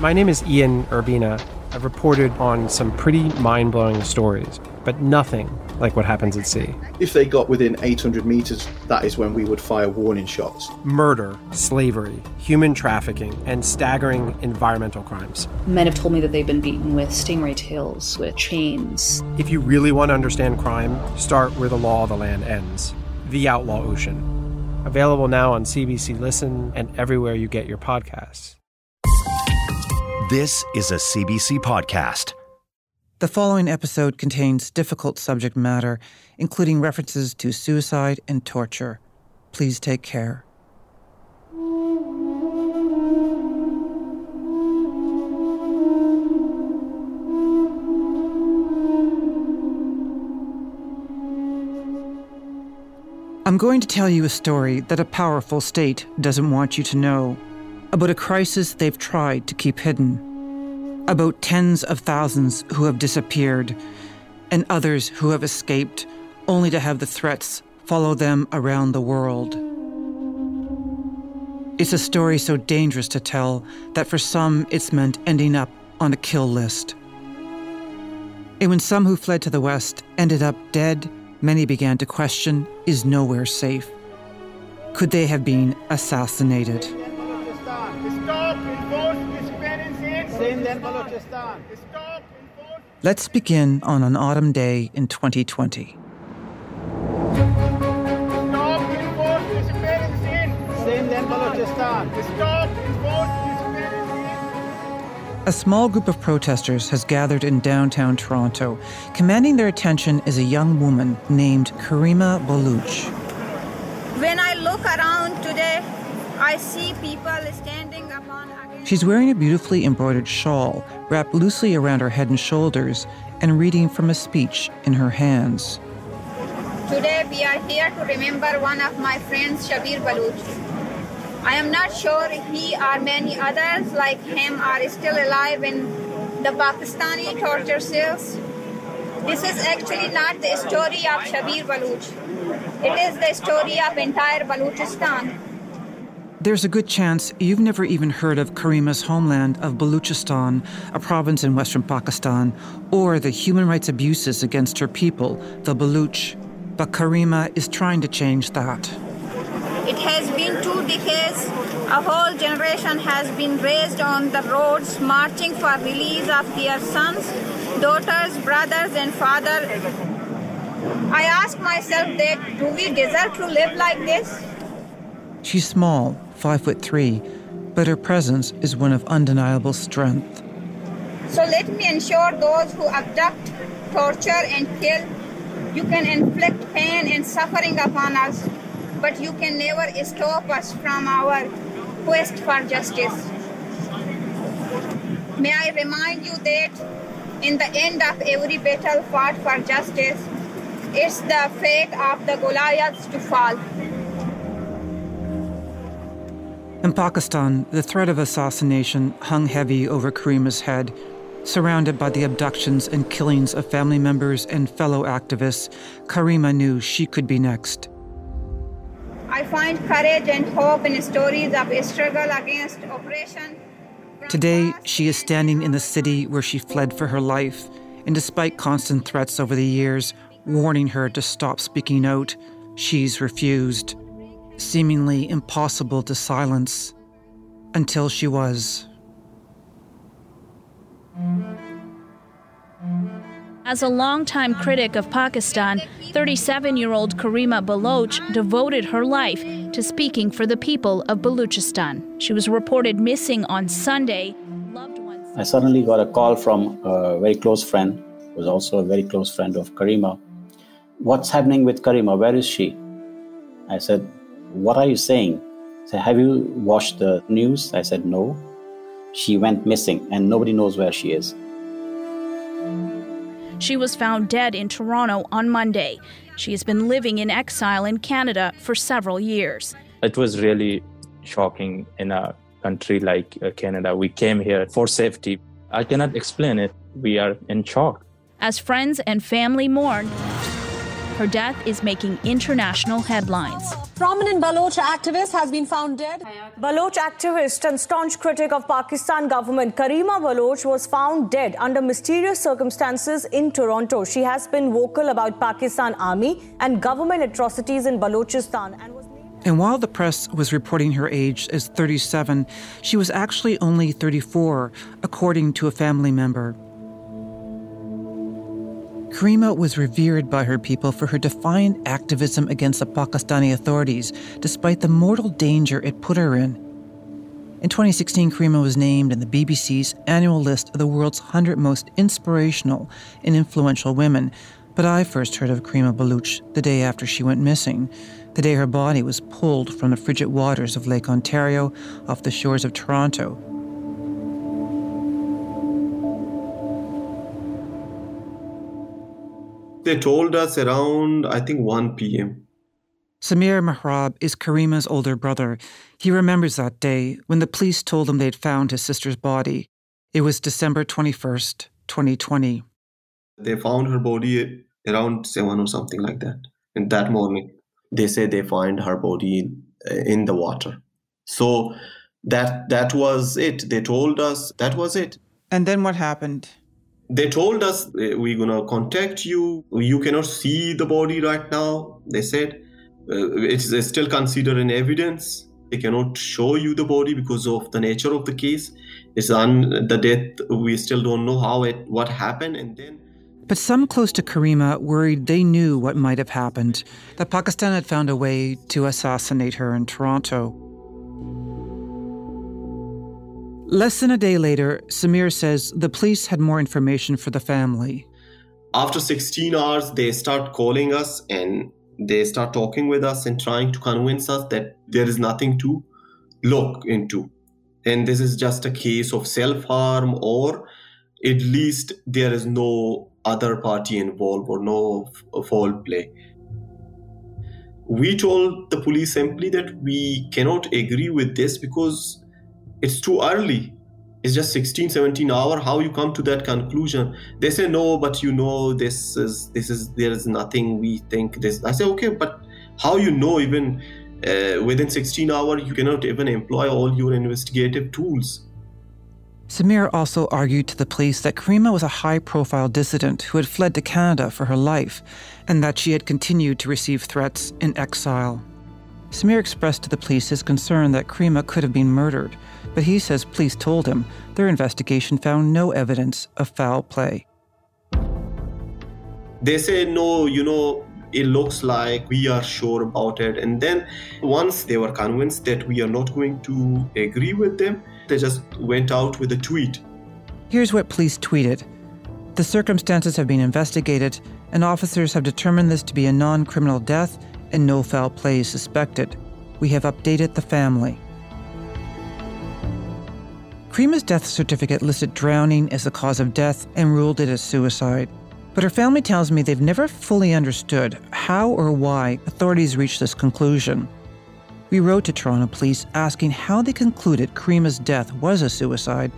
My name is Ian Urbina. I've reported on some pretty mind blowing stories, but nothing like what happens at sea. If they got within 800 meters, that is when we would fire warning shots. Murder, slavery, human trafficking, and staggering environmental crimes. Men have told me that they've been beaten with stingray tails, with chains. If you really want to understand crime, start where the law of the land ends The Outlaw Ocean. Available now on CBC Listen and everywhere you get your podcasts. This is a CBC podcast. The following episode contains difficult subject matter, including references to suicide and torture. Please take care. I'm going to tell you a story that a powerful state doesn't want you to know about a crisis they've tried to keep hidden, about tens of thousands who have disappeared, and others who have escaped only to have the threats follow them around the world. It's a story so dangerous to tell that for some it's meant ending up on a kill list. And when some who fled to the West ended up dead, many began to question is nowhere safe? Could they have been assassinated? Let's begin on an autumn day in 2020. A small group of protesters has gathered in downtown Toronto. Commanding their attention is a young woman named Karima Baloch. When I look around today, I see people standing upon. She's wearing a beautifully embroidered shawl wrapped loosely around her head and shoulders and reading from a speech in her hands. Today we are here to remember one of my friends, Shabir Baloch. I am not sure he or many others like him are still alive in the Pakistani torture cells. This is actually not the story of Shabir Baloch. It is the story of entire Balochistan. There's a good chance you've never even heard of Karima's homeland of Balochistan, a province in western Pakistan, or the human rights abuses against her people, the Baloch. But Karima is trying to change that. It has been two decades. A whole generation has been raised on the roads marching for release of their sons, daughters, brothers, and father. I ask myself that do we deserve to live like this? She's small, five foot three, but her presence is one of undeniable strength. So let me ensure those who abduct, torture, and kill, you can inflict pain and suffering upon us, but you can never stop us from our quest for justice. May I remind you that in the end of every battle fought for justice, it's the fate of the Goliaths to fall. In Pakistan, the threat of assassination hung heavy over Karima's head. Surrounded by the abductions and killings of family members and fellow activists, Karima knew she could be next. I find courage and hope in stories of a struggle against oppression. Today, she is standing in the city where she fled for her life, and despite constant threats over the years, warning her to stop speaking out, she's refused. Seemingly impossible to silence, until she was. As a longtime critic of Pakistan, 37 year old Karima Baloch devoted her life to speaking for the people of Balochistan. She was reported missing on Sunday. I suddenly got a call from a very close friend, who was also a very close friend of Karima. What's happening with Karima? Where is she? I said, What are you saying? He said, Have you watched the news? I said, No. She went missing and nobody knows where she is. She was found dead in Toronto on Monday. She has been living in exile in Canada for several years. It was really shocking in a country like uh, Canada. We came here for safety. I cannot explain it. We are in shock. As friends and family mourn, Her death is making international headlines. Prominent Baloch activist has been found dead. Baloch activist and staunch critic of Pakistan government Karima Baloch was found dead under mysterious circumstances in Toronto. She has been vocal about Pakistan army and government atrocities in Balochistan and was and while the press was reporting her age as 37, she was actually only 34, according to a family member. Karima was revered by her people for her defiant activism against the Pakistani authorities, despite the mortal danger it put her in. In 2016, Karima was named in the BBC's annual list of the world's 100 most inspirational and influential women, but I first heard of Karima Baloch the day after she went missing, the day her body was pulled from the frigid waters of Lake Ontario off the shores of Toronto They told us around, I think, 1 p.m. Samir Mahrab is Karima's older brother. He remembers that day when the police told him they'd found his sister's body. It was December 21st, 2020. They found her body around 7 or something like that. In that morning, they say they find her body in the water. So that that was it. They told us that was it. And then what happened? They told us eh, we're gonna contact you. You cannot see the body right now they said. Uh, it's, it's still considered an evidence. They cannot show you the body because of the nature of the case. It's on the death we still don't know how it what happened and then but some close to Karima worried they knew what might have happened, that Pakistan had found a way to assassinate her in Toronto. Less than a day later, Samir says the police had more information for the family. After 16 hours, they start calling us and they start talking with us and trying to convince us that there is nothing to look into. And this is just a case of self harm, or at least there is no other party involved or no foul play. We told the police simply that we cannot agree with this because it's too early. It's just 16 17 hour. How you come to that conclusion? They say no but you know this is this is there is nothing we think this i say okay but how you know even uh, within 16 hour you cannot even employ all your investigative tools? Samir also argued to the police that Karima was a high profile dissident who had fled to Canada for her life and that she had continued to receive threats in exile. Samir expressed to the police his concern that Karima could have been murdered but he says police told him their investigation found no evidence of foul play. They say, no, you know, it looks like we are sure about it. And then once they were convinced that we are not going to agree with them, they just went out with a tweet. Here's what police tweeted The circumstances have been investigated, and officers have determined this to be a non criminal death and no foul play is suspected. We have updated the family. Karima's death certificate listed drowning as the cause of death and ruled it as suicide. But her family tells me they've never fully understood how or why authorities reached this conclusion. We wrote to Toronto police asking how they concluded Karima's death was a suicide.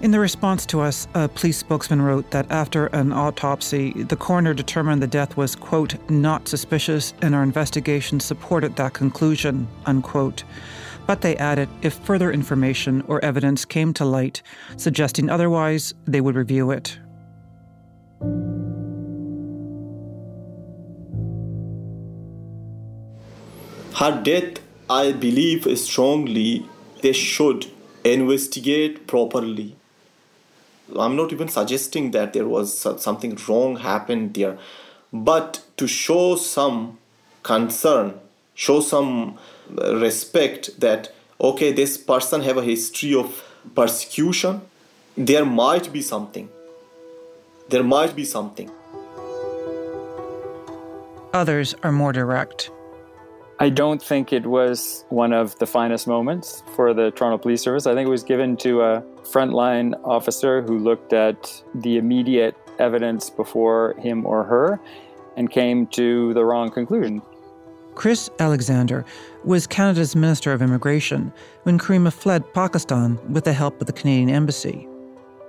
In the response to us, a police spokesman wrote that after an autopsy, the coroner determined the death was, quote, not suspicious, and our investigation supported that conclusion, unquote. But they added if further information or evidence came to light suggesting otherwise, they would review it. Her death, I believe strongly, they should investigate properly. I'm not even suggesting that there was something wrong happened there, but to show some concern, show some respect that okay this person have a history of persecution there might be something there might be something others are more direct I don't think it was one of the finest moments for the Toronto Police Service. I think it was given to a frontline officer who looked at the immediate evidence before him or her and came to the wrong conclusion. Chris Alexander was Canada's Minister of Immigration when Karima fled Pakistan with the help of the Canadian Embassy.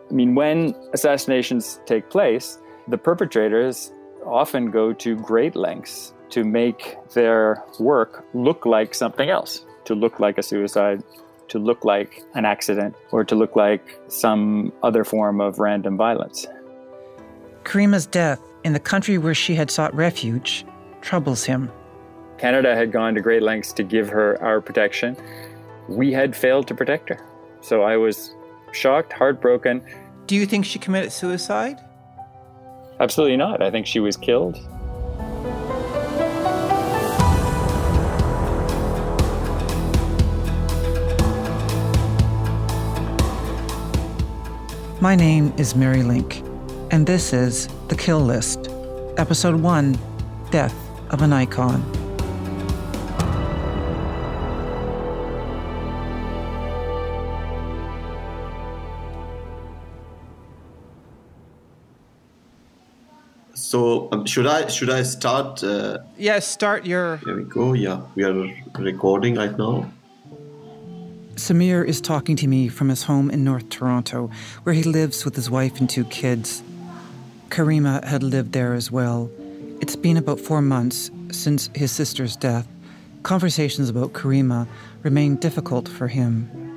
I mean, when assassinations take place, the perpetrators often go to great lengths to make their work look like something else, to look like a suicide, to look like an accident, or to look like some other form of random violence. Karima's death in the country where she had sought refuge troubles him. Canada had gone to great lengths to give her our protection. We had failed to protect her. So I was shocked, heartbroken. Do you think she committed suicide? Absolutely not. I think she was killed. My name is Mary Lynk, and this is The Kill List, Episode 1 Death of an Icon. So um, should I should I start? Uh, yes, start your. Here we go. Yeah, we are recording right now. Samir is talking to me from his home in North Toronto, where he lives with his wife and two kids. Karima had lived there as well. It's been about four months since his sister's death. Conversations about Karima remain difficult for him.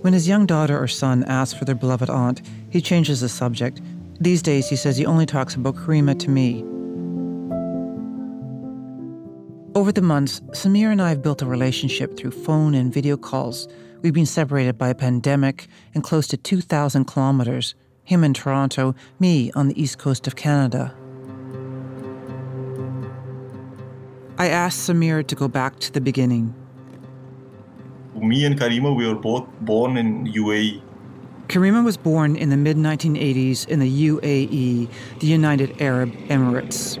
When his young daughter or son asks for their beloved aunt, he changes the subject. These days, he says he only talks about Karima to me. Over the months, Samir and I have built a relationship through phone and video calls. We've been separated by a pandemic and close to 2,000 kilometers. Him in Toronto, me on the east coast of Canada. I asked Samir to go back to the beginning. Me and Karima, we were both born in UAE. Karima was born in the mid 1980s in the UAE, the United Arab Emirates.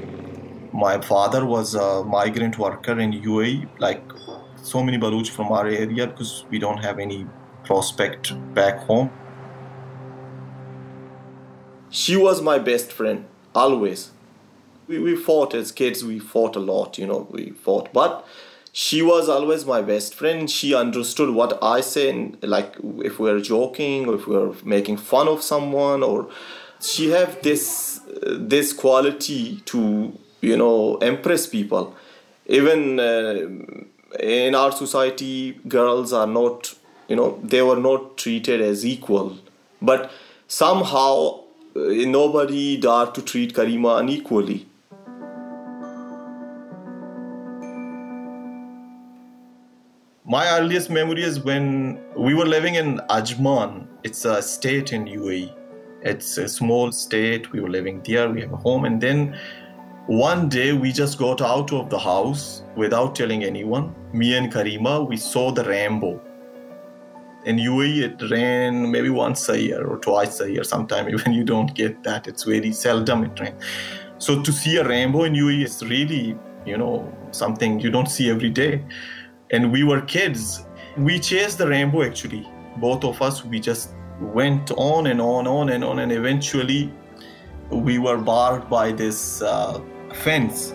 My father was a migrant worker in UAE, like so many Baluch from our area, because we don't have any prospect back home. She was my best friend, always. We, we fought as kids, we fought a lot, you know, we fought. But she was always my best friend. She understood what I say, like if we are joking or if we are making fun of someone, or she have this this quality to you know impress people. Even uh, in our society, girls are not you know they were not treated as equal, but somehow uh, nobody dared to treat Karima unequally My earliest memory is when we were living in Ajman. It's a state in UAE. It's a small state. We were living there. We have a home. And then one day we just got out of the house without telling anyone. Me and Karima, we saw the rainbow. In UAE, it ran maybe once a year or twice a year. Sometime even you don't get that. It's very seldom it rains. So to see a rainbow in UAE is really, you know, something you don't see every day and we were kids. We chased the rainbow actually. Both of us we just went on and on and on and on and eventually we were barred by this uh, fence.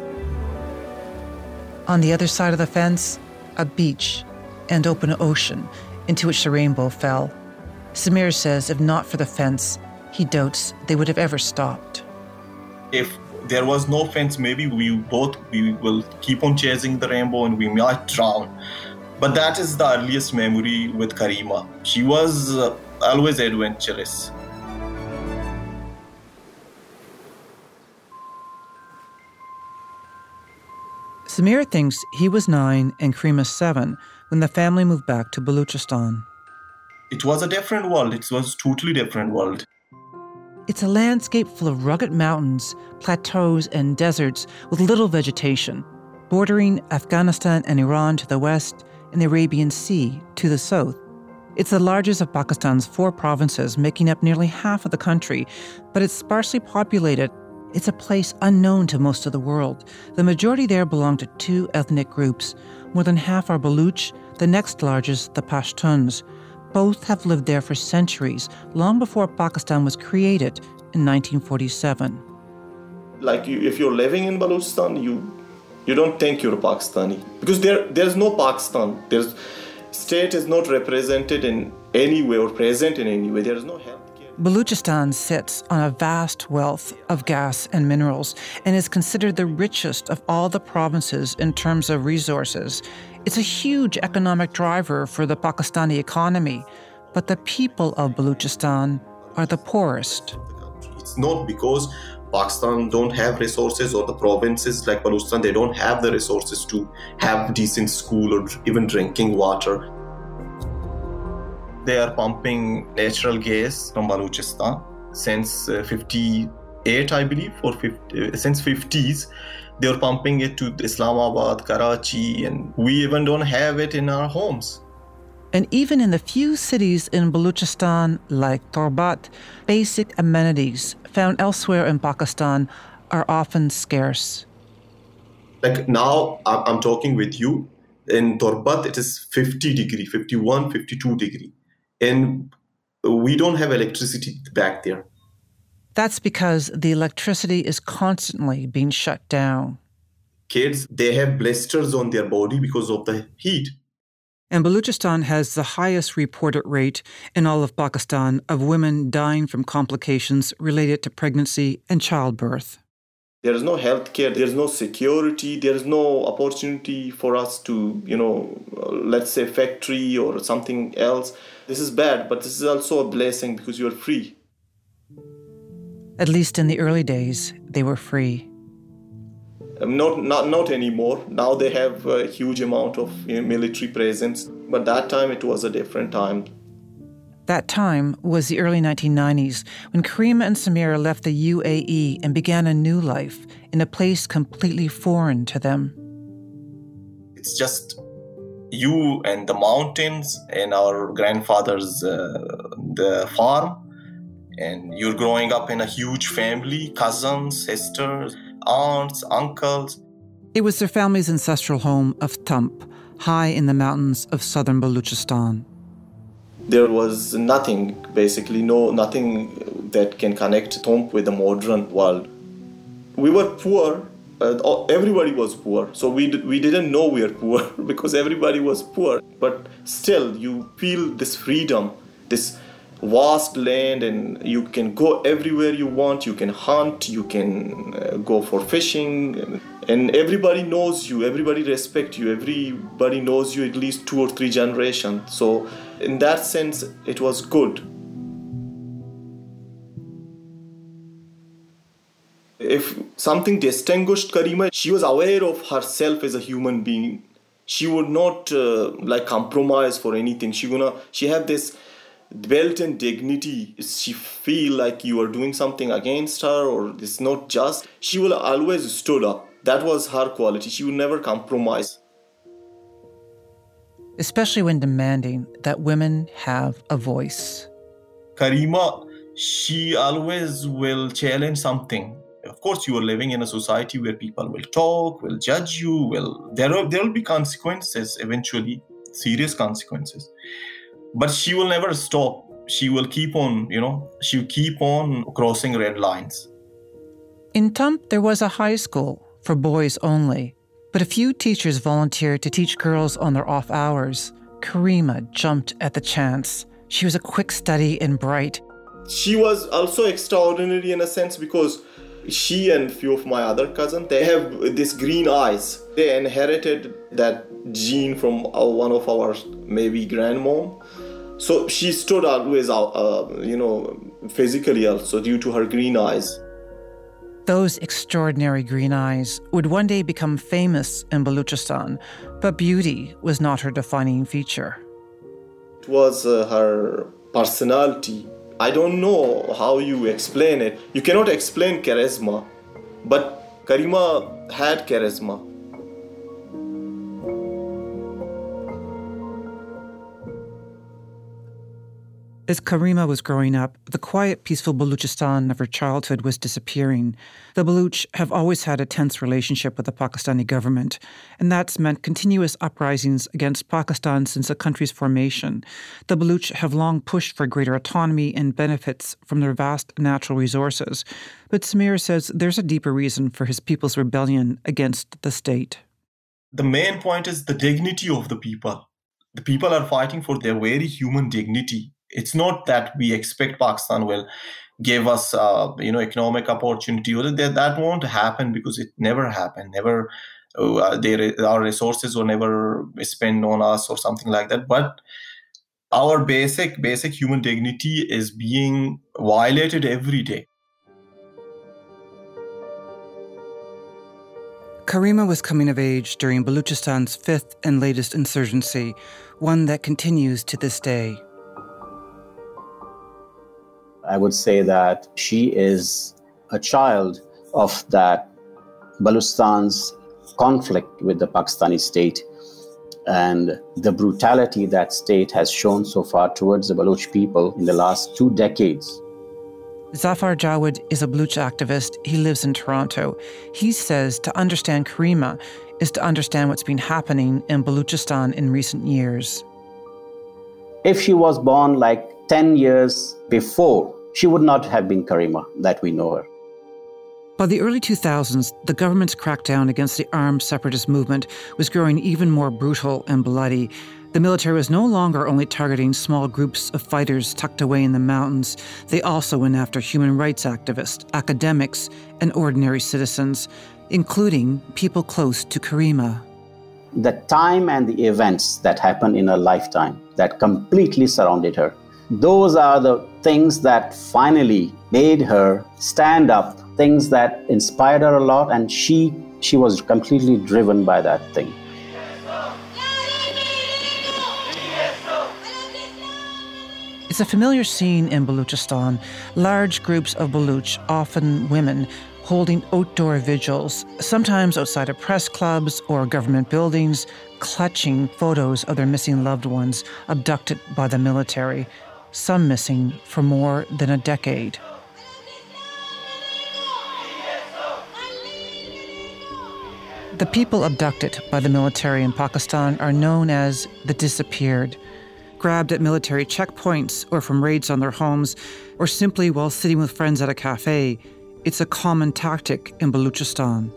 On the other side of the fence a beach and open ocean into which the rainbow fell. Samir says if not for the fence he doubts they would have ever stopped. If there was no fence, maybe we both we will keep on chasing the rainbow and we might drown. But that is the earliest memory with Karima. She was uh, always adventurous. Samir thinks he was nine and Karima seven when the family moved back to Baluchistan. It was a different world. It was totally different world. It's a landscape full of rugged mountains, plateaus, and deserts with little vegetation, bordering Afghanistan and Iran to the west and the Arabian Sea to the south. It's the largest of Pakistan's four provinces, making up nearly half of the country, but it's sparsely populated. It's a place unknown to most of the world. The majority there belong to two ethnic groups. More than half are Baluch, the next largest, the Pashtuns both have lived there for centuries, long before Pakistan was created in 1947. Like you, if you're living in Balochistan, you you don't think you're Pakistani because there there's no Pakistan. There's state is not represented in any way or present in any way. There is no help. Baluchistan sits on a vast wealth of gas and minerals and is considered the richest of all the provinces in terms of resources. It's a huge economic driver for the Pakistani economy, but the people of Baluchistan are the poorest. It's not because Pakistan don't have resources or the provinces like Balochistan they don't have the resources to have decent school or even drinking water. They are pumping natural gas from Balochistan since uh, 58 I believe or 50, uh, since 50s they are pumping it to Islamabad, Karachi and we even don't have it in our homes. And even in the few cities in Baluchistan, like Torbat, basic amenities found elsewhere in Pakistan are often scarce. Like now, I'm talking with you. In Torbat, it is 50 degree, 51, 52 degree. And we don't have electricity back there. That's because the electricity is constantly being shut down. Kids, they have blisters on their body because of the heat. And Baluchistan has the highest reported rate in all of Pakistan of women dying from complications related to pregnancy and childbirth. There is no health care, there is no security, there is no opportunity for us to, you know, let's say factory or something else. This is bad, but this is also a blessing because you are free. At least in the early days, they were free. Um, not not not anymore. Now they have a huge amount of you know, military presence, but that time it was a different time. That time was the early 1990s when Karima and Samira left the UAE and began a new life in a place completely foreign to them. It's just you and the mountains and our grandfather's uh, the farm and you're growing up in a huge family cousins sisters aunts, uncles. It was their family's ancestral home of Tump, high in the mountains of southern Baluchistan. There was nothing, basically, no nothing that can connect Tump with the modern world. We were poor. Uh, everybody was poor, so we d- we didn't know we were poor because everybody was poor. But still, you feel this freedom, this vast land and you can go everywhere you want you can hunt you can uh, go for fishing and everybody knows you everybody respect you everybody knows you at least two or three generations so in that sense it was good. If something distinguished karima she was aware of herself as a human being. She would not uh, like compromise for anything. She gonna she had this built in dignity she feel like you are doing something against her or it's not just? She will always stood up. That was her quality. She would never compromise. Especially when demanding that women have a voice. Karima she always will challenge something. Of course you are living in a society where people will talk will judge you will there will, there will be consequences eventually serious consequences but she will never stop. She will keep on you know she'll keep on crossing red lines. In tump there was a high school for boys only but a few teachers volunteered to teach girls on their off hours. Karima jumped at the chance. She was a quick study and bright. She was also extraordinary in a sense because she and few of my other cousins they have this green eyes. They inherited that gene from uh, one of our maybe grandmom so she stood always out, uh, you know, physically also due to her green eyes. Those extraordinary green eyes would one day become famous in Baluchistan, but beauty was not her defining feature. It was uh, her personality. I don't know how you explain it. You cannot explain charisma, but Karima had charisma. As Karima was growing up, the quiet, peaceful Baluchistan of her childhood was disappearing. The Baluch have always had a tense relationship with the Pakistani government, and that's meant continuous uprisings against Pakistan since the country's formation. The Baluch have long pushed for greater autonomy and benefits from their vast natural resources. But Samir says there's a deeper reason for his people's rebellion against the state. The main point is the dignity of the people. The people are fighting for their very human dignity It's not that we expect Pakistan will give us, uh, you know, economic opportunity. That that won't happen because it never happened. Never, uh, they, our resources were never spent on us or something like that. But our basic basic human dignity is being violated every day. Karima was coming of age during Baluchistan's fifth and latest insurgency, one that continues to this day. I would say that she is a child of that Baluchistan's conflict with the Pakistani state and the brutality that state has shown so far towards the Baloch people in the last two decades. Zafar Jawed is a Baloch activist. He lives in Toronto. He says to understand Karima is to understand what's been happening in Baluchistan in recent years. If she was born like 10 years before, she would not have been Karima that we know her. By the early 2000s, the government's crackdown against the armed separatist movement was growing even more brutal and bloody. The military was no longer only targeting small groups of fighters tucked away in the mountains, they also went after human rights activists, academics, and ordinary citizens, including people close to Karima. The time and the events that happened in her lifetime that completely surrounded her, those are the things that finally made her stand up, things that inspired her a lot, and she she was completely driven by that thing. It's a familiar scene in Baluchistan. Large groups of Baluch, often women, holding outdoor vigils, sometimes outside of press clubs or government buildings, clutching photos of their missing loved ones abducted by the military, some missing for more than a decade. The people abducted by the military in Pakistan are known as the disappeared grabbed at military checkpoints or from raids on their homes, or simply while sitting with friends at a cafe. It's a common tactic in Baluchistan.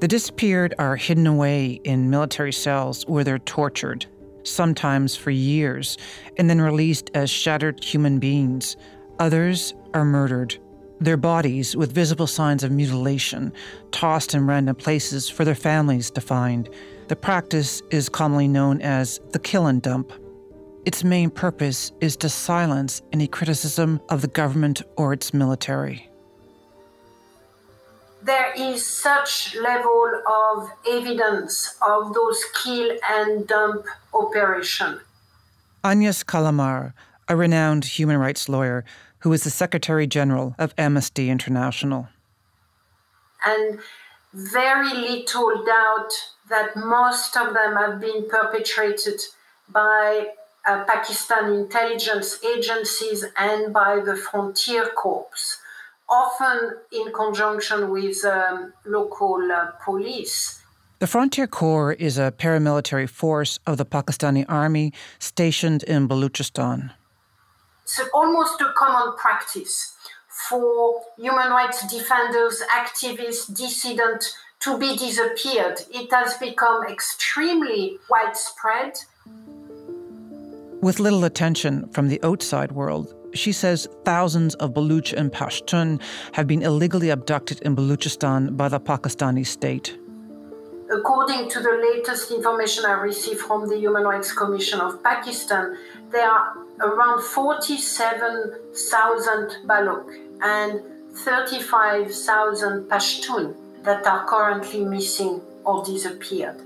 The disappeared are hidden away in military cells where they're tortured, sometimes for years, and then released as shattered human beings. Others are murdered, their bodies, with visible signs of mutilation, tossed in random places for their families to find. The practice is commonly known as the kill and dump. Its main purpose is to silence any criticism of the government or its military. There is such level of evidence of those kill and dump operation. Agnes Callamard, a renowned human rights lawyer who is the Secretary General of Amnesty International. And very little doubt that most of them have been perpetrated by uh, Pakistan intelligence agencies and by the Frontier Corps, often in conjunction with um, local uh, police. The Frontier Corps is a paramilitary force of the Pakistani army stationed in Baluchistan. It's almost a common practice for human rights defenders, activists, dissidents to be disappeared. It has become extremely widespread. With little attention from the outside world, she says thousands of Baluch and Pashtun have been illegally abducted in Baluchistan by the Pakistani state. According to the latest information I received from the Human Rights Commission of Pakistan, there are around 47,000 Baloch and 35,000 Pashtun that are currently missing or disappeared.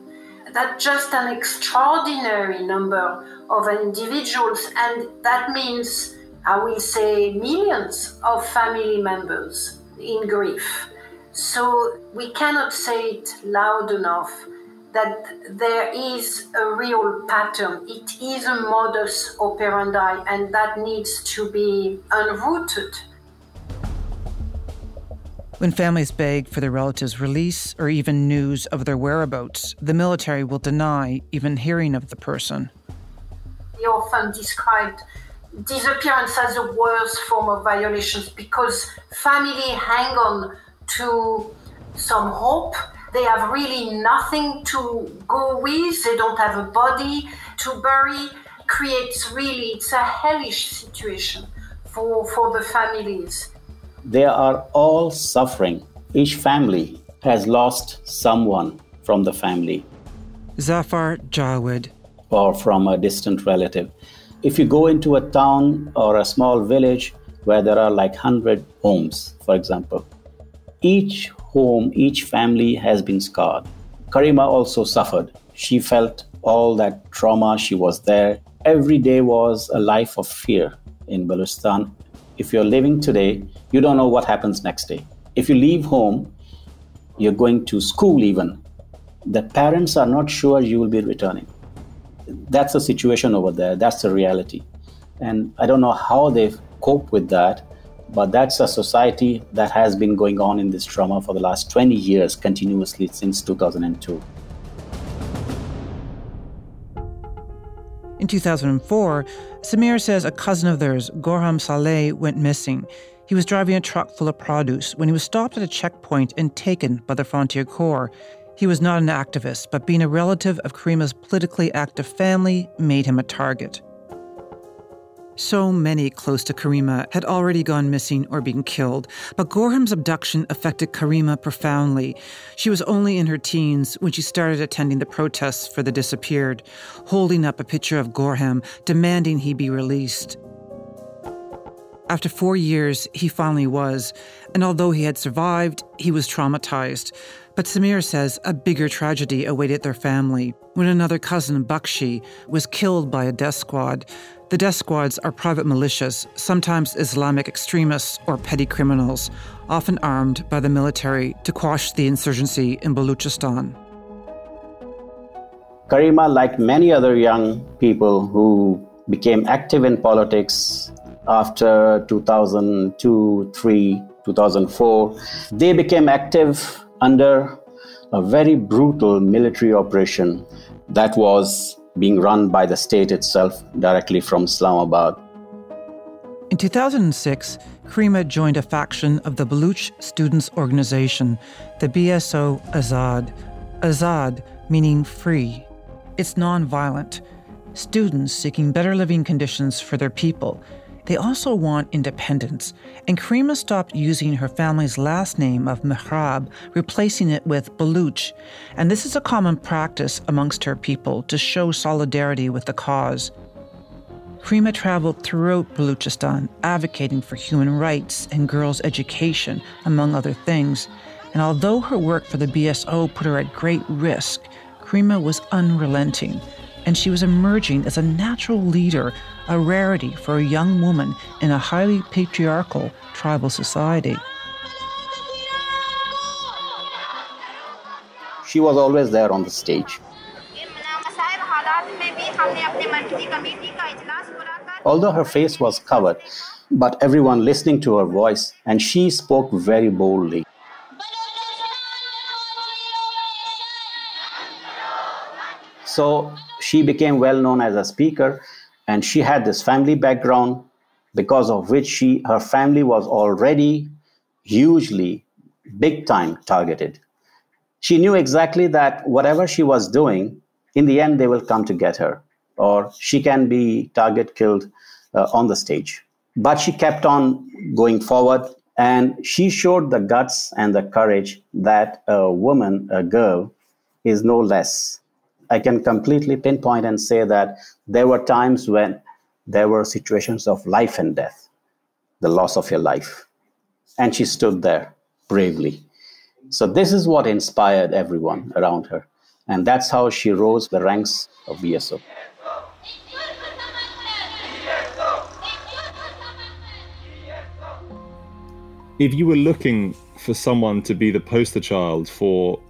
That's just an extraordinary number of individuals, and that means, I will say, millions of family members in grief. So we cannot say it loud enough that there is a real pattern. It is a modus operandi, and that needs to be unrooted when families beg for their relatives' release or even news of their whereabouts, the military will deny even hearing of the person. They often described disappearance as the worst form of violations because family hang on to some hope. They have really nothing to go with. They don't have a body to bury. creates really it's a hellish situation for, for the families. They are all suffering. Each family has lost someone from the family. Zafar Jawed. Or from a distant relative. If you go into a town or a small village where there are like 100 homes, for example, each home, each family has been scarred. Karima also suffered. She felt all that trauma. She was there. Every day was a life of fear in Balochistan. If you're living today, you don't know what happens next day. If you leave home, you're going to school even. The parents are not sure you will be returning. That's the situation over there. That's the reality. And I don't know how they cope with that, but that's a society that has been going on in this trauma for the last 20 years continuously since 2002. In 2004, Samir says a cousin of theirs, Gorham Saleh, went missing. He was driving a truck full of produce when he was stopped at a checkpoint and taken by the Frontier Corps. He was not an activist, but being a relative of Karima's politically active family made him a target. So many close to Karima had already gone missing or been killed, but Gorham's abduction affected Karima profoundly. She was only in her teens when she started attending the protests for the disappeared, holding up a picture of Gorham, demanding he be released. After four years, he finally was, and although he had survived, he was traumatized. But Samir says a bigger tragedy awaited their family when another cousin, Bakshi, was killed by a death squad. The death squads are private militias, sometimes Islamic extremists or petty criminals, often armed by the military to quash the insurgency in Baluchistan. Karima, like many other young people who became active in politics after 2002, 3, 2004, they became active under a very brutal military operation that was being run by the state itself directly from Islamabad. In 2006, Karima joined a faction of the Baluch Students Organization, the BSO Azad. Azad meaning free. It's non-violent. Students seeking better living conditions for their people they also want independence, and Karima stopped using her family's last name of Mihrab, replacing it with Baluch. And this is a common practice amongst her people to show solidarity with the cause. Karima traveled throughout Baluchistan, advocating for human rights and girls' education, among other things. And although her work for the BSO put her at great risk, Karima was unrelenting and she was emerging as a natural leader, a rarity for a young woman in a highly patriarchal tribal society. She was always there on the stage. Although her face was covered, but everyone listening to her voice, and she spoke very boldly. So she became well known as a speaker, and she had this family background because of which she her family was already hugely big time targeted. She knew exactly that whatever she was doing, in the end they will come to get her, or she can be target killed uh, on the stage. But she kept on going forward and she showed the guts and the courage that a woman, a girl, is no less I can completely pinpoint and say that there were times when there were situations of life and death, the loss of your life. And she stood there bravely. So, this is what inspired everyone around her. And that's how she rose the ranks of BSO. If you were looking for someone to be the poster child for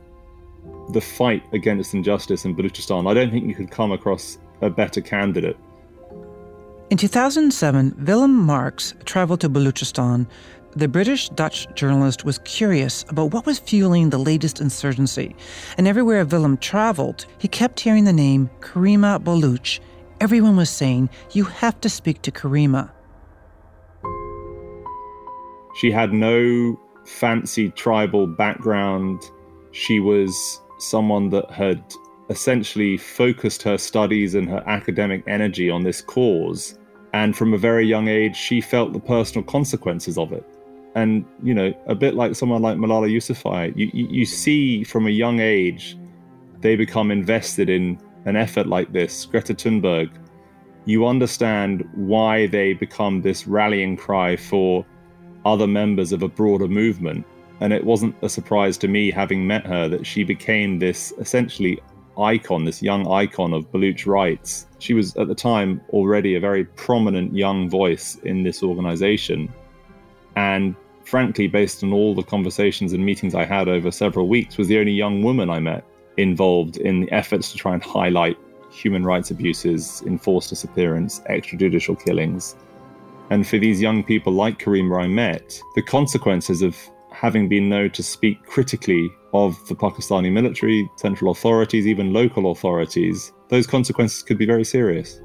the fight against injustice in Baluchistan, I don't think you could come across a better candidate. In 2007, Willem Marx traveled to Baluchistan. The British Dutch journalist was curious about what was fueling the latest insurgency. And everywhere Willem traveled, he kept hearing the name Karima Baluch. Everyone was saying, You have to speak to Karima. She had no fancy tribal background. She was someone that had essentially focused her studies and her academic energy on this cause. And from a very young age, she felt the personal consequences of it. And, you know, a bit like someone like Malala Yousafzai, you, you, see from a young age, they become invested in an effort like this, Greta Thunberg. You understand why they become this rallying cry for other members of a broader movement. And it wasn't a surprise to me, having met her, that she became this essentially icon, this young icon of Baluch rights. She was at the time already a very prominent young voice in this organization. And frankly, based on all the conversations and meetings I had over several weeks, was the only young woman I met involved in the efforts to try and highlight human rights abuses, enforced disappearance, extrajudicial killings. And for these young people like Karima I met, the consequences of having been known to speak critically of the Pakistani military, central authorities, even local authorities, those consequences could be very serious.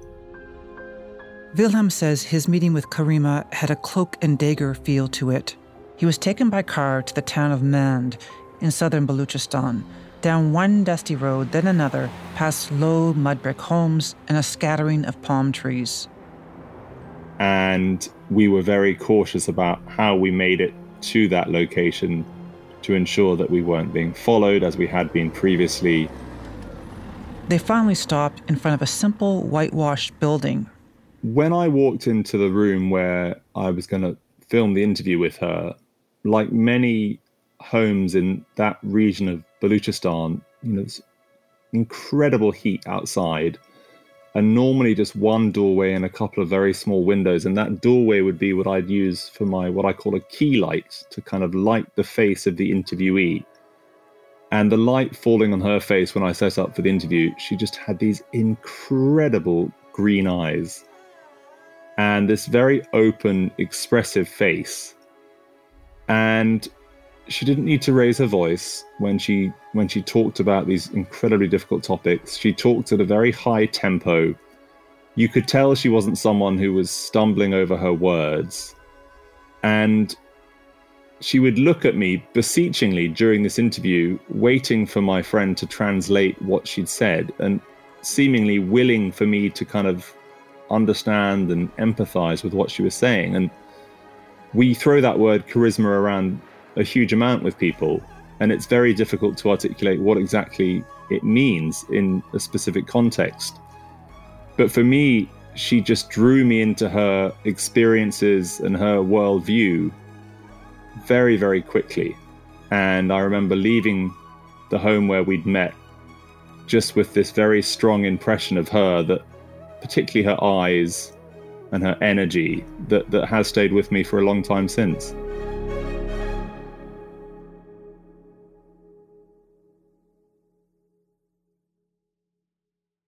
Wilhelm says his meeting with Karima had a cloak and dagger feel to it. He was taken by car to the town of Mand in southern Baluchistan, down one dusty road, then another, past low mud brick homes and a scattering of palm trees. And we were very cautious about how we made it to that location to ensure that we weren't being followed as we had been previously. They finally stopped in front of a simple whitewashed building. When I walked into the room where I was going to film the interview with her, like many homes in that region of Baluchistan, you know, incredible heat outside and normally just one doorway and a couple of very small windows. And that doorway would be what i'd use for my what i call a key light to kind of light the face of the interviewee. And the light falling on her face when i set up for the interview she just had these incredible green eyes. And this very open expressive face. And she didn't need to raise her voice when she when she talked about these incredibly difficult topics. She talked at a very high tempo. You could tell she wasn't someone who was stumbling over her words. And she would look at me beseechingly during this interview, waiting for my friend to translate what she'd said and seemingly willing for me to kind of understand and empathize with what she was saying. And we throw that word charisma around a huge amount with people, and it's very difficult to articulate what exactly it means in a specific context. But for me, she just drew me into her experiences and her worldview very, very quickly. And I remember leaving the home where we'd met just with this very strong impression of her that, particularly her eyes and her energy, that, that has stayed with me for a long time since.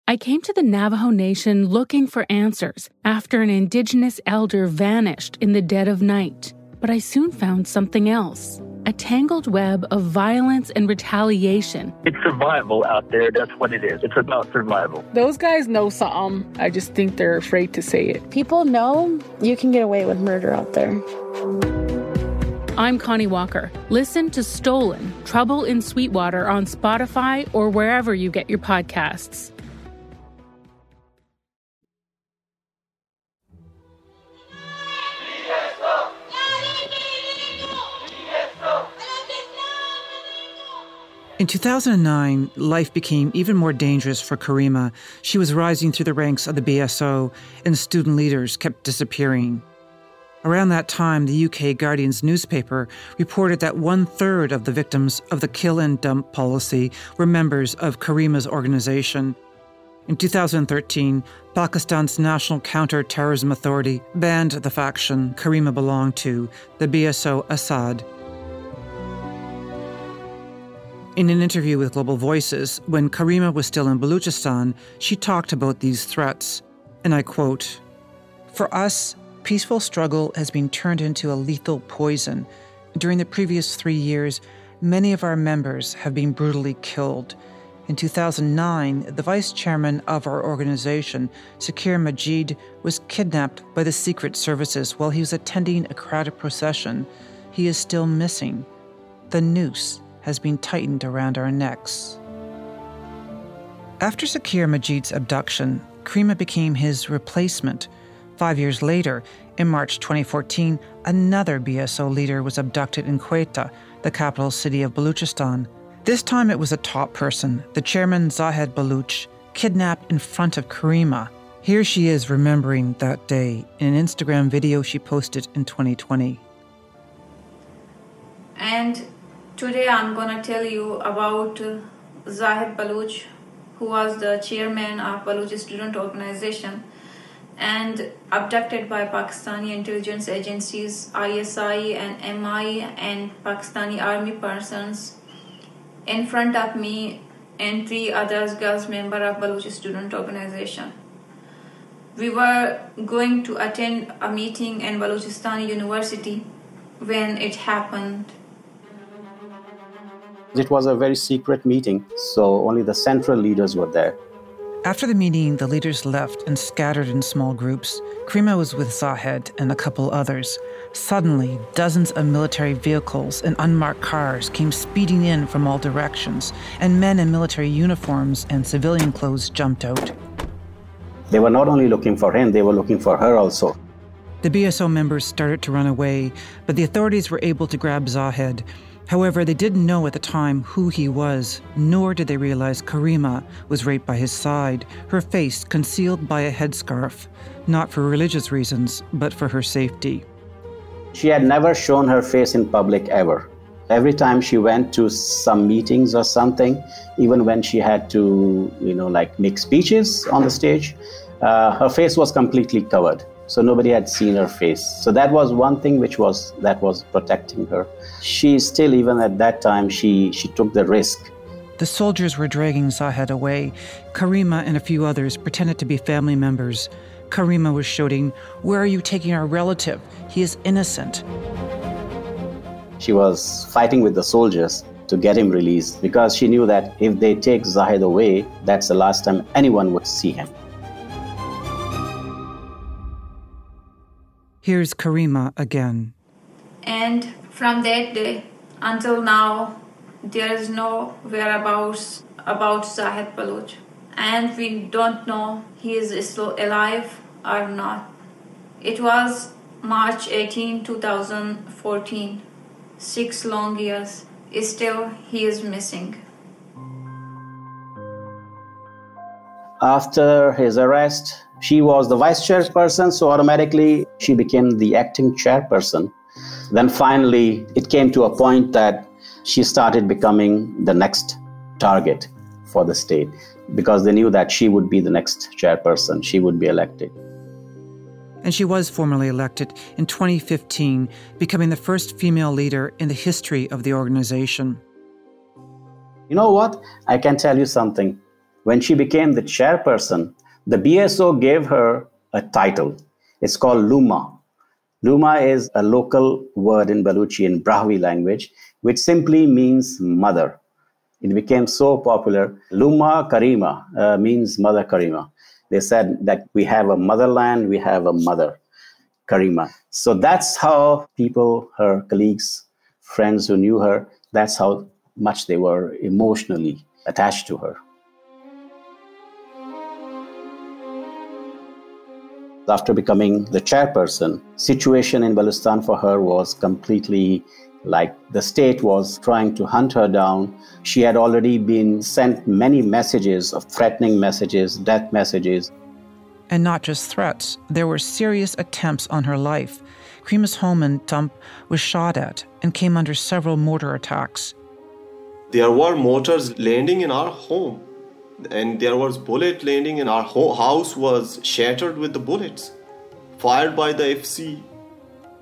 I came to the Navajo Nation looking for answers after an indigenous elder vanished in the dead of night. But I soon found something else a tangled web of violence and retaliation. It's survival out there. That's what it is. It's about survival. Those guys know something. I just think they're afraid to say it. People know you can get away with murder out there. I'm Connie Walker. Listen to Stolen Trouble in Sweetwater on Spotify or wherever you get your podcasts. In 2009, life became even more dangerous for Karima. She was rising through the ranks of the BSO, and student leaders kept disappearing. Around that time, the UK Guardian's newspaper reported that one third of the victims of the kill and dump policy were members of Karima's organization. In 2013, Pakistan's National Counter-Terrorism Authority banned the faction Karima belonged to, the BSO Azad. In an interview with Global Voices, when Karima was still in Baluchistan, she talked about these threats. And I quote For us, peaceful struggle has been turned into a lethal poison. During the previous three years, many of our members have been brutally killed. In 2009, the vice chairman of our organization, Zakir Majid, was kidnapped by the secret services while he was attending a crowded procession. He is still missing. The noose has been tightened around our necks. After Zakir Majid's abduction, Karima became his replacement. Five years later, in March 2014, another BSO leader was abducted in Quetta, the capital city of Baluchistan. This time it was a top person, the chairman Zahed Baluch, kidnapped in front of Karima. Here she is remembering that day in an Instagram video she posted in 2020. And today I'm to tell you about Zahid Baloch, who was the chairman of Baloch Student Organization and abducted by Pakistani intelligence agencies, ISI and MI, and Pakistani army persons in front of me and three others girls member of Baloch student organization. We were going to attend a meeting in Balochistan University when it happened. It was a very secret meeting, so only the central leaders were there. After the meeting, the leaders left and scattered in small groups. Karima was with Zahed and a couple others. Suddenly, dozens of military vehicles and unmarked cars came speeding in from all directions, and men in military uniforms and civilian clothes jumped out. They were not only looking for him, they were looking for her also. The BSO members started to run away, but the authorities were able to grab Zahed. However, they didn't know at the time who he was, nor did they realize Karima was right by his side, her face concealed by a headscarf, not for religious reasons, but for her safety. She had never shown her face in public ever. Every time she went to some meetings or something, even when she had to, you know, like make speeches on the stage, uh, her face was completely covered. So nobody had seen her face. So that was one thing which was that was protecting her. She still, even at that time, she she took the risk. The soldiers were dragging Zahed away. Karima and a few others pretended to be family members. Karima was shouting, Where are you taking our relative? He is innocent. She was fighting with the soldiers to get him released because she knew that if they take Zahed away, that's the last time anyone would see him. Here's Karima again. And from that day until now, there is no whereabouts about Zahed Baloch. And we don't know he is still alive or not. It was March 18, 2014. Six long years. Still, he is missing. After his arrest, she was the vice chairperson, so automatically she became the acting chairperson. Then finally, it came to a point that she started becoming the next target for the state because they knew that she would be the next chairperson, she would be elected. And she was formally elected in 2015, becoming the first female leader in the history of the organization. You know what? I can tell you something. When she became the chairperson, the BSO gave her a title. It's called Luma. Luma is a local word in Baluchi and Brahvi language, which simply means mother. It became so popular. Luma Karima uh, means Mother Karima. They said that we have a motherland, we have a mother, Karima. So that's how people, her colleagues, friends who knew her, that's how much they were emotionally attached to her. After becoming the chairperson, situation in Balochistan for her was completely like the state was trying to hunt her down. She had already been sent many messages of threatening messages, death messages. And not just threats, there were serious attempts on her life. Karima's home in Tump was shot at and came under several mortar attacks. There were mortars landing in our home, and there was bullet landing and our ho- house was shattered with the bullets fired by the FC.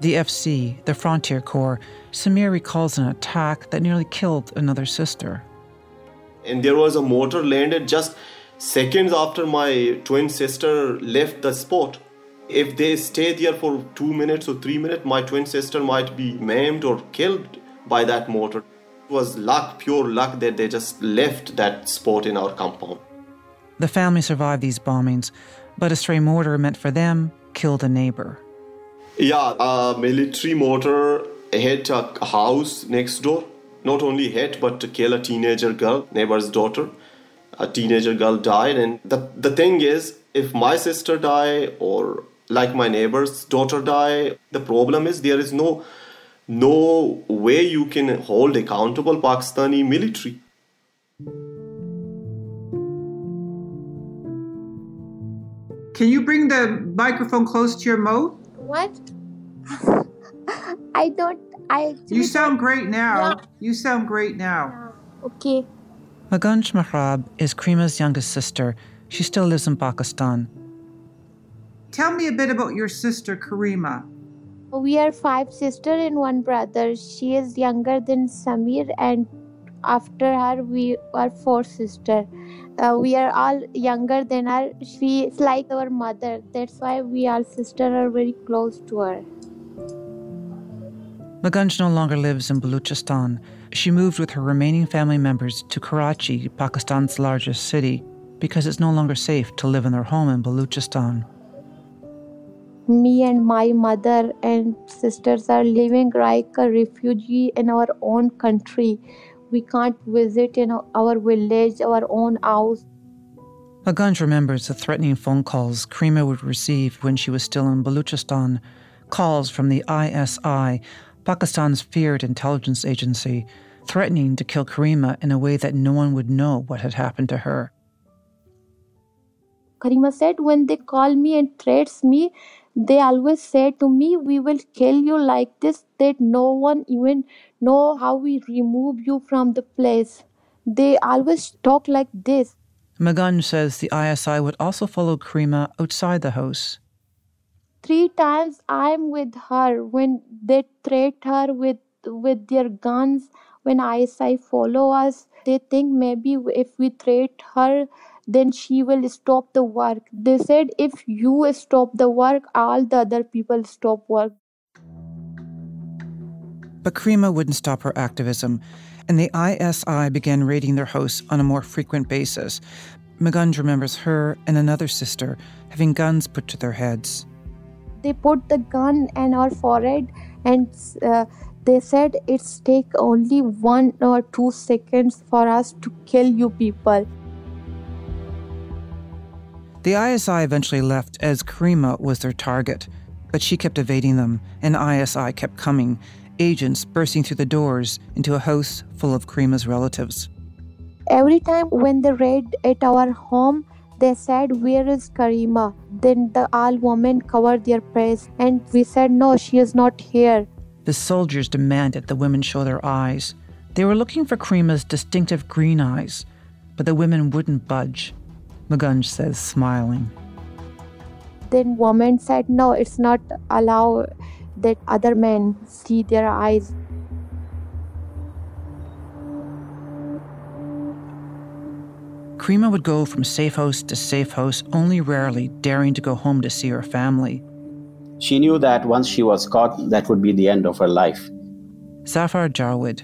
The FC, the Frontier Corps, Samir recalls an attack that nearly killed another sister. And there was a mortar landed just seconds after my twin sister left the spot. If they stayed there for two minutes or three minutes, my twin sister might be maimed or killed by that mortar. It was luck, pure luck, that they just left that spot in our compound. The family survived these bombings, but a stray mortar meant for them killed a neighbor. Yeah, a military mortar hit a house next door. Not only hit, but to kill a teenager girl, neighbor's daughter. a teenager girl died and the the thing is if my sister die or like my neighbor's daughter die the problem is there is no no way you can hold accountable pakistani military Can you bring the microphone close to your mouth? What? I don't. I. You sound great now. Yeah. You sound great now. Okay. Magunj Mahrab is Karima's youngest sister. She still lives in Pakistan. Tell me a bit about your sister, Karima. We are five sisters and one brother. She is younger than Samir, and after her, we are four sisters. Uh, we are all younger than her. She is like our mother. That's why we all sisters are very close to her. Magunj no longer lives in Baluchistan. She moved with her remaining family members to Karachi, Pakistan's largest city, because it's no longer safe to live in their home in Baluchistan. Me and my mother and sisters are living like a refugee in our own country we can't visit in our village, our own house. Magunj remembers the threatening phone calls Karima would receive when she was still in Baluchistan, calls from the ISI, Pakistan's feared intelligence agency, threatening to kill Karima in a way that no one would know what had happened to her. Karima said, when they call me and threats me, they always say to me, We will kill you like this, that no one even know how we remove you from the place. They always talk like this. Magunj says the ISI would also follow Karima outside the house. Three times I'm with her when they threat her with with their guns. When ISI follow us, they think maybe if we threat her, then she will stop the work. They said if you stop the work, all the other people stop work. But Karima wouldn't stop her activism, and the ISI began raiding their house on a more frequent basis. Magunj remembers her and another sister having guns put to their heads. They put the gun in our forehead and uh, they said it's take only one or two seconds for us to kill you people. The ISI eventually left as Karima was their target, but she kept evading them, and ISI kept coming, agents bursting through the doors into a house full of Karima's relatives. Every time when they raid at our home, they said, Where is Karima? Then the all women covered their face, and we said, No, she is not here. The soldiers demanded the women show their eyes. They were looking for Karima's distinctive green eyes, but the women wouldn't budge. Magunj says, smiling. Then woman said, no, it's not allow that other men see their eyes. Karima would go from safe house to safe house, only rarely daring to go home to see her family. She knew that once she was caught, that would be the end of her life. Zafar Jarwid.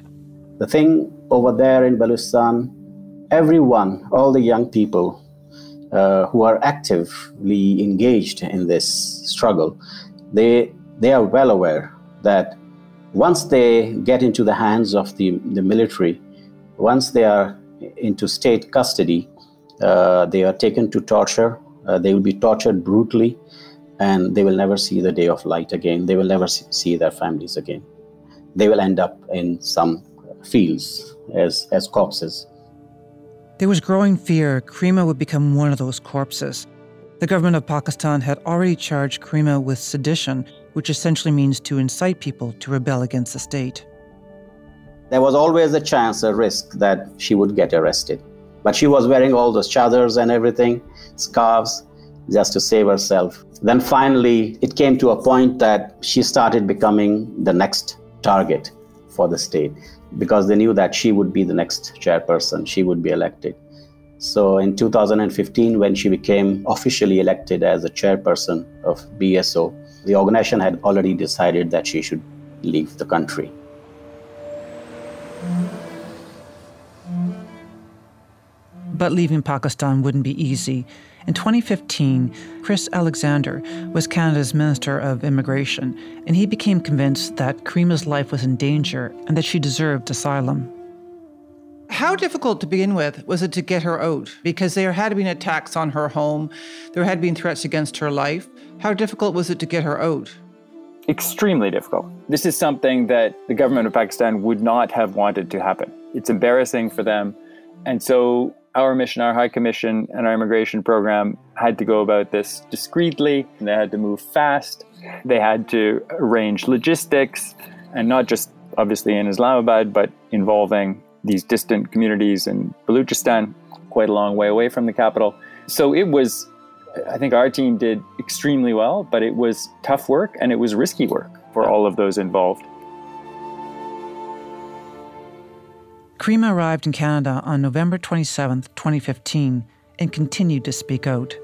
The thing over there in Baluchistan, everyone, all the young people, uh, who are actively engaged in this struggle, they they are well aware that once they get into the hands of the, the military, once they are into state custody, uh, they are taken to torture. Uh, they will be tortured brutally, and they will never see the day of light again. They will never see their families again. They will end up in some fields as, as corpses. There was growing fear Karima would become one of those corpses. The government of Pakistan had already charged Karima with sedition, which essentially means to incite people to rebel against the state. There was always a chance, a risk that she would get arrested. But she was wearing all those chadars and everything, scarves, just to save herself. Then finally, it came to a point that she started becoming the next target for the state because they knew that she would be the next chairperson, she would be elected. So in 2015, when she became officially elected as a chairperson of BSO, the organization had already decided that she should leave the country. But leaving Pakistan wouldn't be easy. In 2015, Chris Alexander was Canada's Minister of Immigration, and he became convinced that Karima's life was in danger and that she deserved asylum. How difficult to begin with was it to get her out? Because there had been attacks on her home, there had been threats against her life. How difficult was it to get her out? Extremely difficult. This is something that the government of Pakistan would not have wanted to happen. It's embarrassing for them. And so our mission, our High Commission, and our immigration program had to go about this discreetly. They had to move fast. They had to arrange logistics, and not just obviously in Islamabad, but involving these distant communities in Baluchistan, quite a long way away from the capital. So it was, I think our team did extremely well, but it was tough work and it was risky work for all of those involved. Karima arrived in Canada on November 27, 2015, and continued to speak out.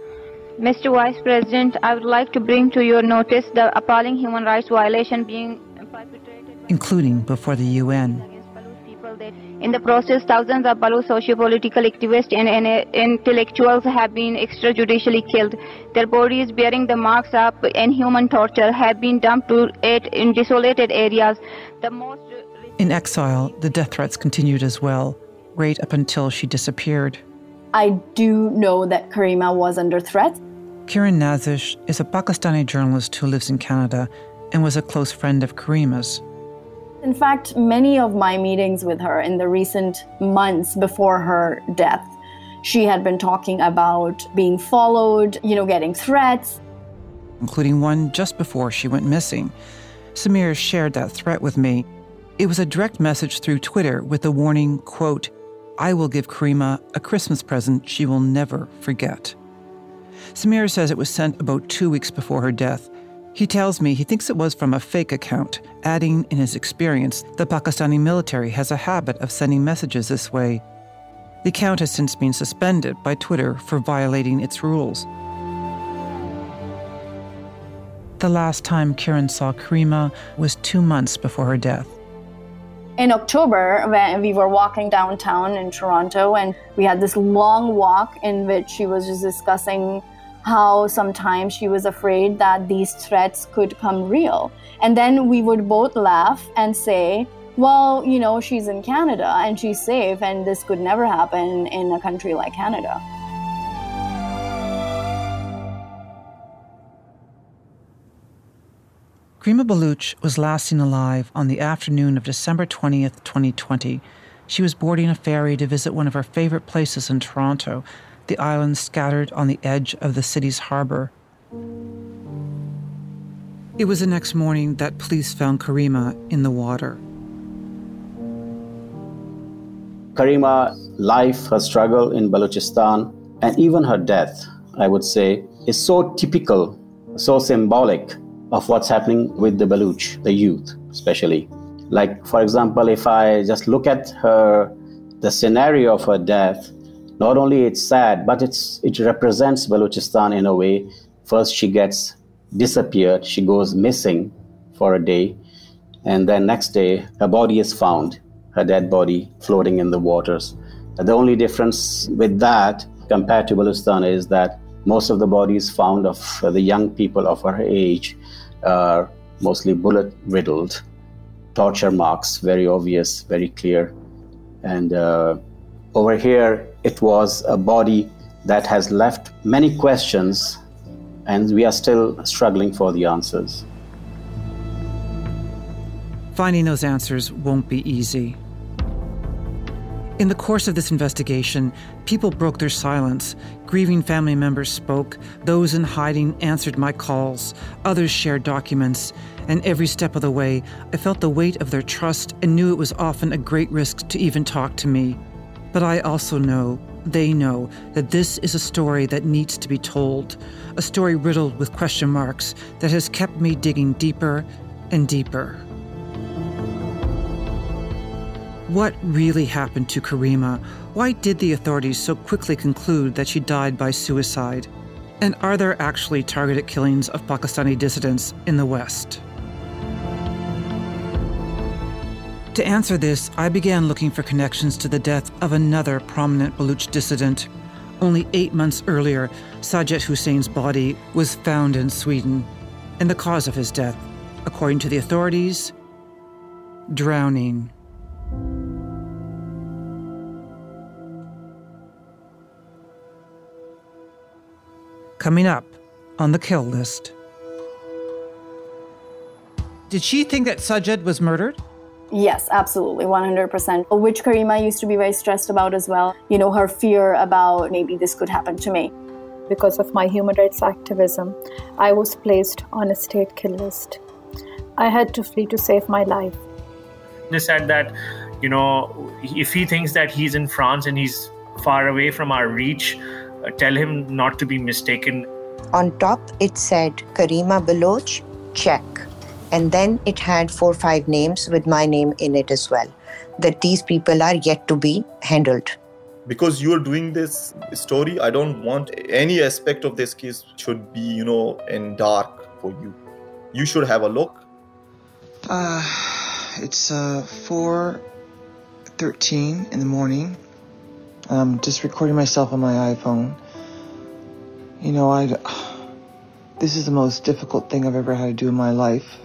Mr. Vice President, I would like to bring to your notice the appalling human rights violation being perpetrated, including before the UN. In the process, thousands of Baluch socio-political activists and, and intellectuals have been extrajudicially killed. Their bodies, bearing the marks of inhuman torture, have been dumped to it in desolated areas. The most in exile, the death threats continued as well, right up until she disappeared. I do know that Karima was under threat. Kiran Nazish is a Pakistani journalist who lives in Canada and was a close friend of Karima's. In fact, many of my meetings with her in the recent months before her death, she had been talking about being followed, you know, getting threats. Including one just before she went missing. Samir shared that threat with me it was a direct message through Twitter with the warning, quote, I will give Karima a Christmas present she will never forget. Samir says it was sent about two weeks before her death. He tells me he thinks it was from a fake account, adding in his experience the Pakistani military has a habit of sending messages this way. The account has since been suspended by Twitter for violating its rules. The last time Kiran saw Karima was two months before her death in October when we were walking downtown in Toronto and we had this long walk in which she was just discussing how sometimes she was afraid that these threats could come real. And then we would both laugh and say, well, you know, she's in Canada and she's safe, and this could never happen in a country like Canada. Karima Baloch was last seen alive on the afternoon of December 20th, 2020. She was boarding a ferry to visit one of her favorite places in Toronto, the island scattered on the edge of the city's harbor. It was the next morning that police found Karima in the water. Karima's life, her struggle in Balochistan, and even her death, I would say, is so typical, so symbolic of what's happening with the Baluch, the youth especially. Like, for example, if I just look at her, the scenario of her death, not only it's sad, but it's it represents Balochistan in a way. First, she gets disappeared, she goes missing for a day, and then next day, her body is found, her dead body floating in the waters. The only difference with that compared to Balochistan is that most of the bodies found of the young people of her age are mostly bullet riddled, torture marks, very obvious, very clear. And uh, over here, it was a body that has left many questions, and we are still struggling for the answers. Finding those answers won't be easy. In the course of this investigation, people broke their silence. Grieving family members spoke. Those in hiding answered my calls. Others shared documents. And every step of the way, I felt the weight of their trust and knew it was often a great risk to even talk to me. But I also know, they know, that this is a story that needs to be told. A story riddled with question marks that has kept me digging deeper and deeper. What really happened to Karima? Why did the authorities so quickly conclude that she died by suicide? And are there actually targeted killings of Pakistani dissidents in the West? To answer this, I began looking for connections to the death of another prominent Baluch dissident. Only eight months earlier, Sajid Hussein's body was found in Sweden. And the cause of his death, according to the authorities, drowning. Coming up on the kill list. Did she think that Sajid was murdered? Yes, absolutely, 100%. Which Karima used to be very stressed about as well. You know, her fear about maybe this could happen to me. Because of my human rights activism, I was placed on a state kill list. I had to flee to save my life. They said that, you know, if he thinks that he's in France and he's far away from our reach, tell him not to be mistaken. On top, it said Karima Baloch, check. And then it had four or five names with my name in it as well. That these people are yet to be handled. Because you're doing this story, I don't want any aspect of this case should be, you know, in dark for you. You should have a look. Uh, it's uh, 4.13 in the morning. I'm just recording myself on my iPhone. You know, I... This is the most difficult thing I've ever had to do in my life.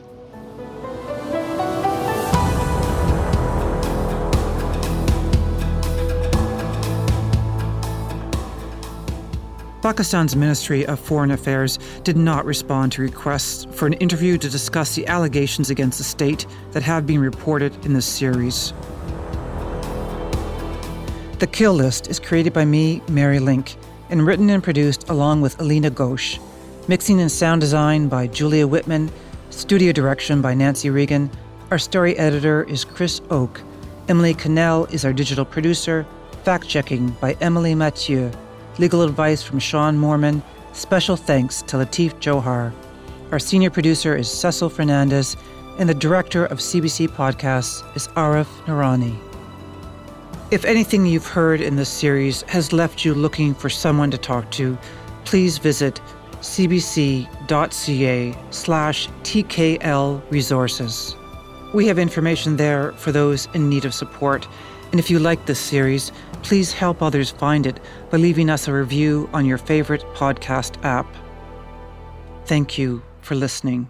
Pakistan's Ministry of Foreign Affairs did not respond to requests for an interview to discuss the allegations against the state that have been reported in this series. The Kill List is created by me, Mary Lynk, and written and produced along with Alina Ghosh. Mixing and sound design by Julia Whitman, studio direction by Nancy Regan. Our story editor is Chris Oke. Emily Cannell is our digital producer. Fact checking by Emily Mathieu. Legal advice from Sean Moreman. Special thanks to Latif Johar. Our senior producer is Cecil Fernandez, and the director of CBC Podcasts is Arif Noorani. If anything you've heard in this series has left you looking for someone to talk to, please visit cbc.ca slash TKL resources. We have information there for those in need of support, and if you like this series, please help others find it by leaving us a review on your favorite podcast app. Thank you for listening.